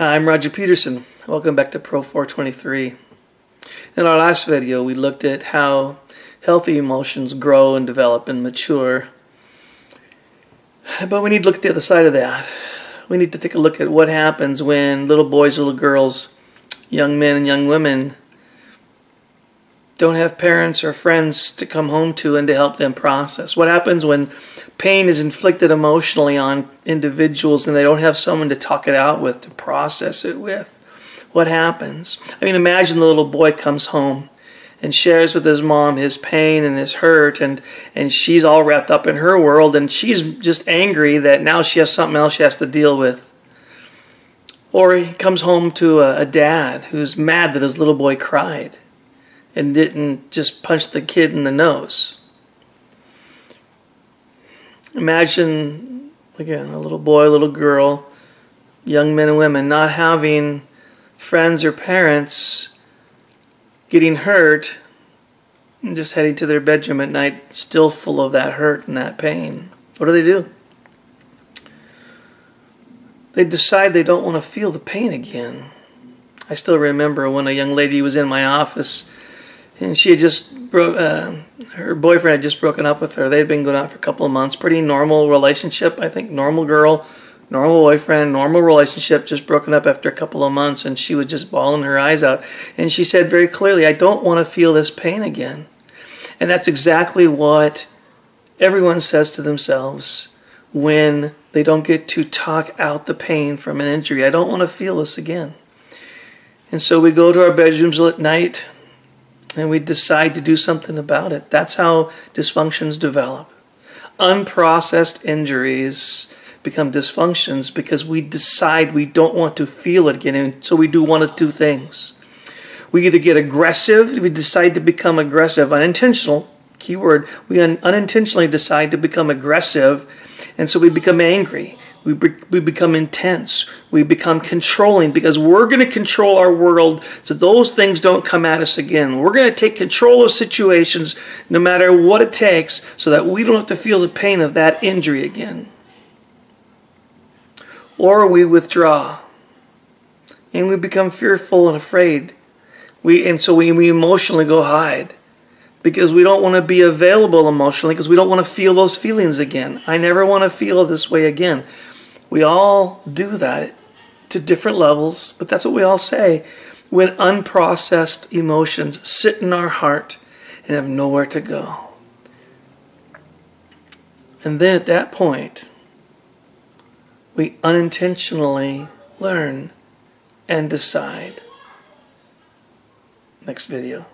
I'm Roger Peterson. Welcome back to Pro 423. In our last video, we looked at how healthy emotions grow and develop and mature. But we need to look at the other side of that. We need to take a look at what happens when little boys, little girls, young men, and young women don't have parents or friends to come home to and to help them process? What happens when pain is inflicted emotionally on individuals and they don't have someone to talk it out with, to process it with? What happens? I mean, imagine the little boy comes home and shares with his mom his pain and his hurt and and she's all wrapped up in her world and she's just angry that now she has something else she has to deal with or he comes home to a, a dad who's mad that his little boy cried and didn't just punch the kid in the nose. Imagine, again, a little boy, a little girl, young men and women not having friends or parents getting hurt and just heading to their bedroom at night still full of that hurt and that pain. What do they do? They decide they don't want to feel the pain again. I still remember when a young lady was in my office and she had just. Uh, her boyfriend had just broken up with her. They'd been going out for a couple of months. Pretty normal relationship, I think. Normal girl, normal boyfriend, normal relationship. Just broken up after a couple of months, and she was just bawling her eyes out. And she said very clearly, "I don't want to feel this pain again." And that's exactly what everyone says to themselves when they don't get to talk out the pain from an injury. I don't want to feel this again. And so we go to our bedrooms at night and we decide to do something about it. That's how dysfunctions develop. Unprocessed injuries become dysfunctions because we decide we don't want to feel it again, and so we do one of two things. We either get aggressive, we decide to become aggressive, unintentional, keyword, we un- unintentionally decide to become aggressive, and so we become angry we, be, we become intense. We become controlling because we're going to control our world so those things don't come at us again. We're going to take control of situations no matter what it takes so that we don't have to feel the pain of that injury again. Or we withdraw and we become fearful and afraid. We, and so we, we emotionally go hide because we don't want to be available emotionally because we don't want to feel those feelings again. I never want to feel this way again. We all do that to different levels, but that's what we all say when unprocessed emotions sit in our heart and have nowhere to go. And then at that point, we unintentionally learn and decide. Next video.